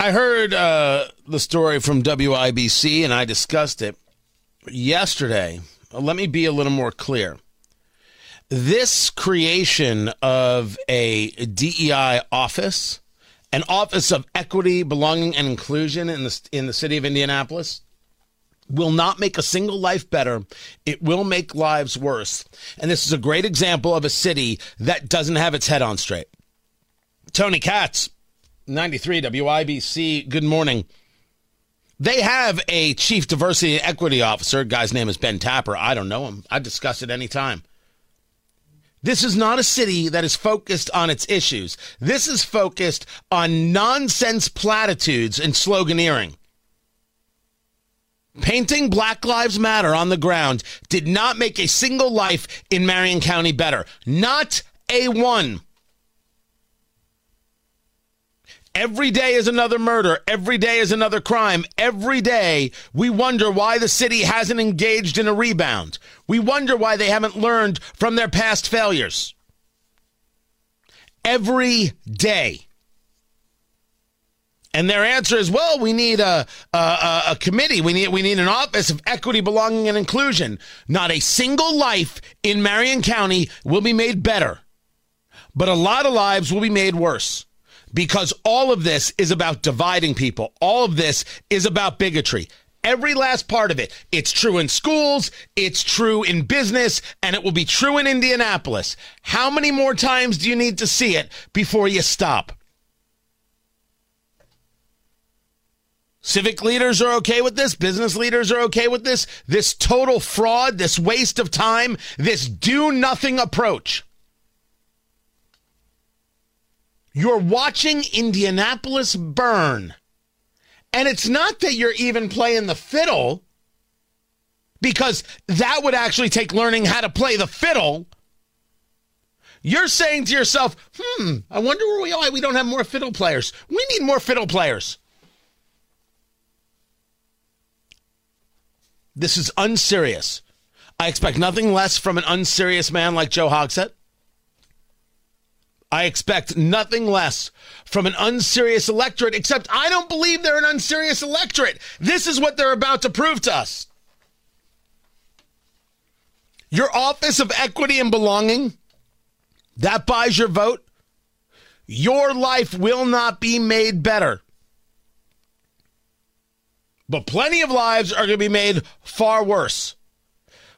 I heard uh, the story from WIBC and I discussed it yesterday. Let me be a little more clear. This creation of a DEI office, an office of equity, belonging, and inclusion in the, in the city of Indianapolis, will not make a single life better. It will make lives worse. And this is a great example of a city that doesn't have its head on straight. Tony Katz 93 WIBC. Good morning. They have a chief diversity and equity officer. Guy's name is Ben Tapper. I don't know him. I'd discuss it anytime. This is not a city that is focused on its issues. This is focused on nonsense platitudes and sloganeering. Painting Black Lives Matter on the ground did not make a single life in Marion County better. Not a one. Every day is another murder. Every day is another crime. Every day we wonder why the city hasn't engaged in a rebound. We wonder why they haven't learned from their past failures. Every day. And their answer is, well, we need a, a, a, committee. We need, we need an office of equity, belonging, and inclusion. Not a single life in Marion County will be made better, but a lot of lives will be made worse because all of this is about dividing people. All of this is about bigotry. Every last part of it. It's true in schools, it's true in business, and it will be true in Indianapolis. How many more times do you need to see it before you stop? Civic leaders are okay with this. Business leaders are okay with this. This total fraud, this waste of time, this do nothing approach. You're watching Indianapolis burn. And it's not that you're even playing the fiddle, because that would actually take learning how to play the fiddle. You're saying to yourself, hmm, I wonder where we are. We don't have more fiddle players. We need more fiddle players. This is unserious. I expect nothing less from an unserious man like Joe Hogsett. I expect nothing less from an unserious electorate, except I don't believe they're an unserious electorate. This is what they're about to prove to us. Your office of equity and belonging, that buys your vote. Your life will not be made better. But plenty of lives are going to be made far worse.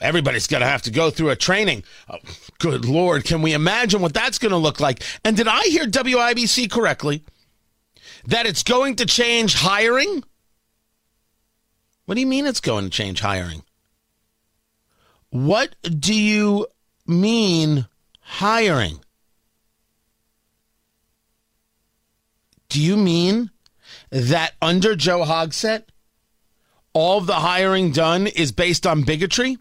Everybody's going to have to go through a training. Oh, good Lord, can we imagine what that's going to look like? And did I hear WIBC correctly? That it's going to change hiring? What do you mean it's going to change hiring? What do you mean hiring? Do you mean that under Joe Hogsett, all the hiring done is based on bigotry?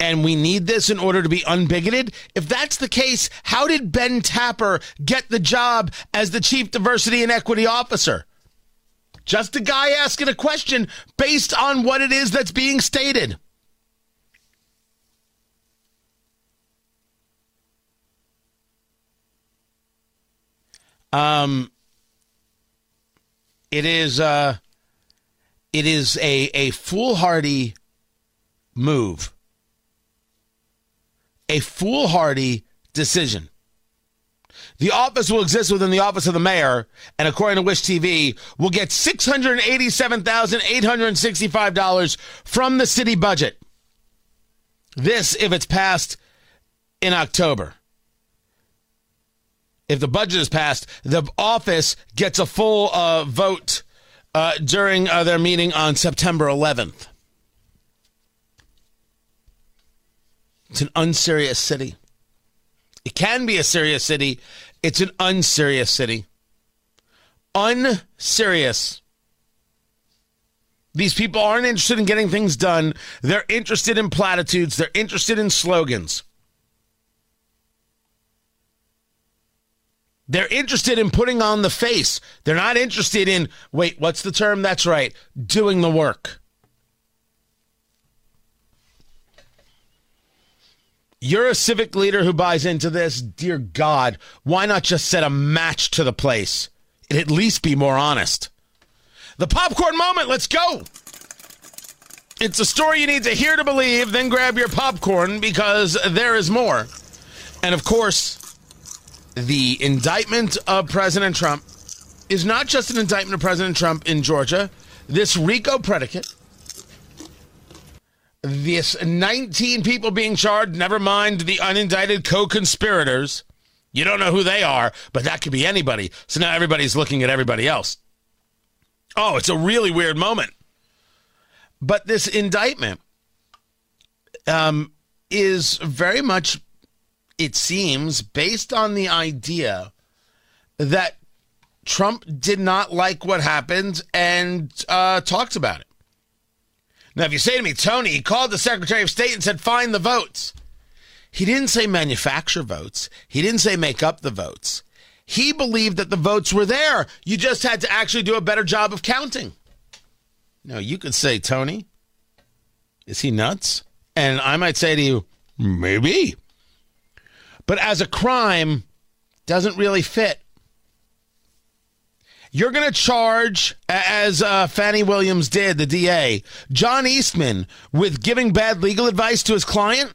And we need this in order to be unbigoted? If that's the case, how did Ben Tapper get the job as the Chief Diversity and Equity Officer? Just a guy asking a question based on what it is that's being stated. Um, it is uh, it is a a foolhardy move a foolhardy decision. The office will exist within the office of the mayor, and according to Wish TV, will get $687,865 from the city budget. This, if it's passed in October. If the budget is passed, the office gets a full uh, vote uh, during uh, their meeting on September 11th. It's an unserious city. It can be a serious city. It's an unserious city. Unserious. These people aren't interested in getting things done. They're interested in platitudes. They're interested in slogans. They're interested in putting on the face. They're not interested in, wait, what's the term? That's right, doing the work. You're a civic leader who buys into this. Dear God, why not just set a match to the place? It'd at least be more honest. The popcorn moment, let's go. It's a story you need to hear to believe, then grab your popcorn because there is more. And of course, the indictment of President Trump is not just an indictment of President Trump in Georgia. This RICO predicate, this 19 people being charged, never mind the unindicted co conspirators. You don't know who they are, but that could be anybody. So now everybody's looking at everybody else. Oh, it's a really weird moment. But this indictment um, is very much it seems, based on the idea that Trump did not like what happened and uh, talks about it. Now, if you say to me, Tony, he called the Secretary of State and said, find the votes. He didn't say manufacture votes. He didn't say make up the votes. He believed that the votes were there. You just had to actually do a better job of counting. Now, you could say, Tony, is he nuts? And I might say to you, maybe but as a crime, doesn't really fit. You're going to charge, as uh, Fani Willis did, the DA, John Eastman with giving bad legal advice to his client?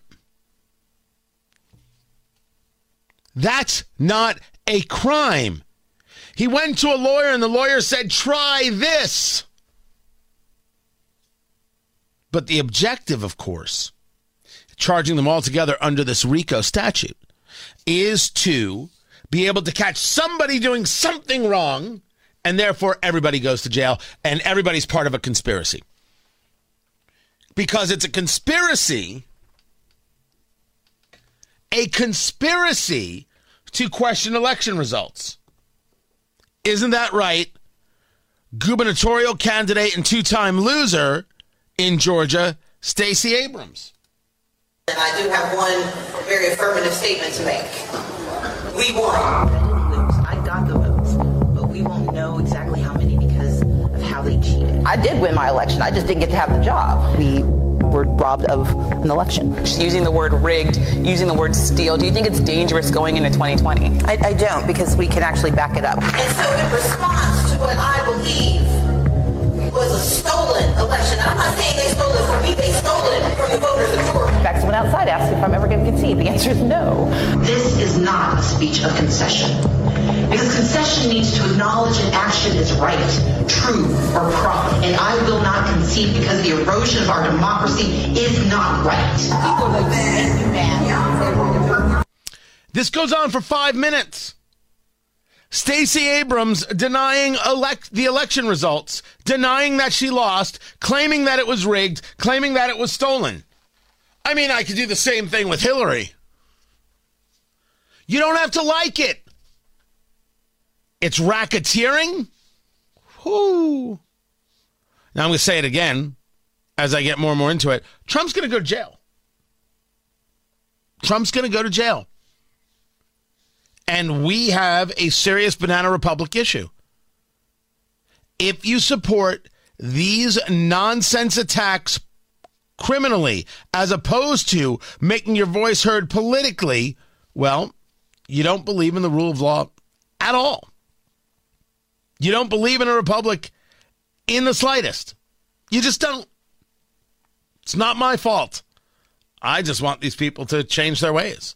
That's not a crime. He went to a lawyer and the lawyer said, try this. But the objective, of course, charging them all together under this RICO statute is to be able to catch somebody doing something wrong, and therefore everybody goes to jail and everybody's part of a conspiracy. Because it's a conspiracy, a conspiracy to question election results. Isn't that right? Gubernatorial candidate and two time loser in Georgia, Stacey Abrams. And I do have one very affirmative statement to make. We won. I did win my election. I just didn't get to have the job. We were robbed of an election. Using the word rigged, using the word steal, do you think it's dangerous going into 2020? I, I don't because we can actually back it up. And so in response to what I believe was a stolen election. I'm not saying they stole it from me, they stole it from the voters of Georgia. In fact, someone outside asked if I'm ever going to concede. The answer is no. This is not a speech of concession. Because concession means to acknowledge an action is right, true, or proper. And I will not concede because the erosion of our democracy is not right. This goes on for five minutes. Stacey Abrams denying elect the election results, denying that she lost, claiming that it was rigged, claiming that it was stolen. I mean, I could do the same thing with Hillary. You don't have to like it. It's racketeering. Whoo. Now I'm going to say it again as I get more and more into it. Trump's going to go to jail. Trump's going to go to jail and we have a serious banana republic issue. If you support these nonsense attacks criminally as opposed to making your voice heard politically, well, you don't believe in the rule of law at all. You don't believe in a republic in the slightest. You just don't. It's not my fault. I just want these people to change their ways.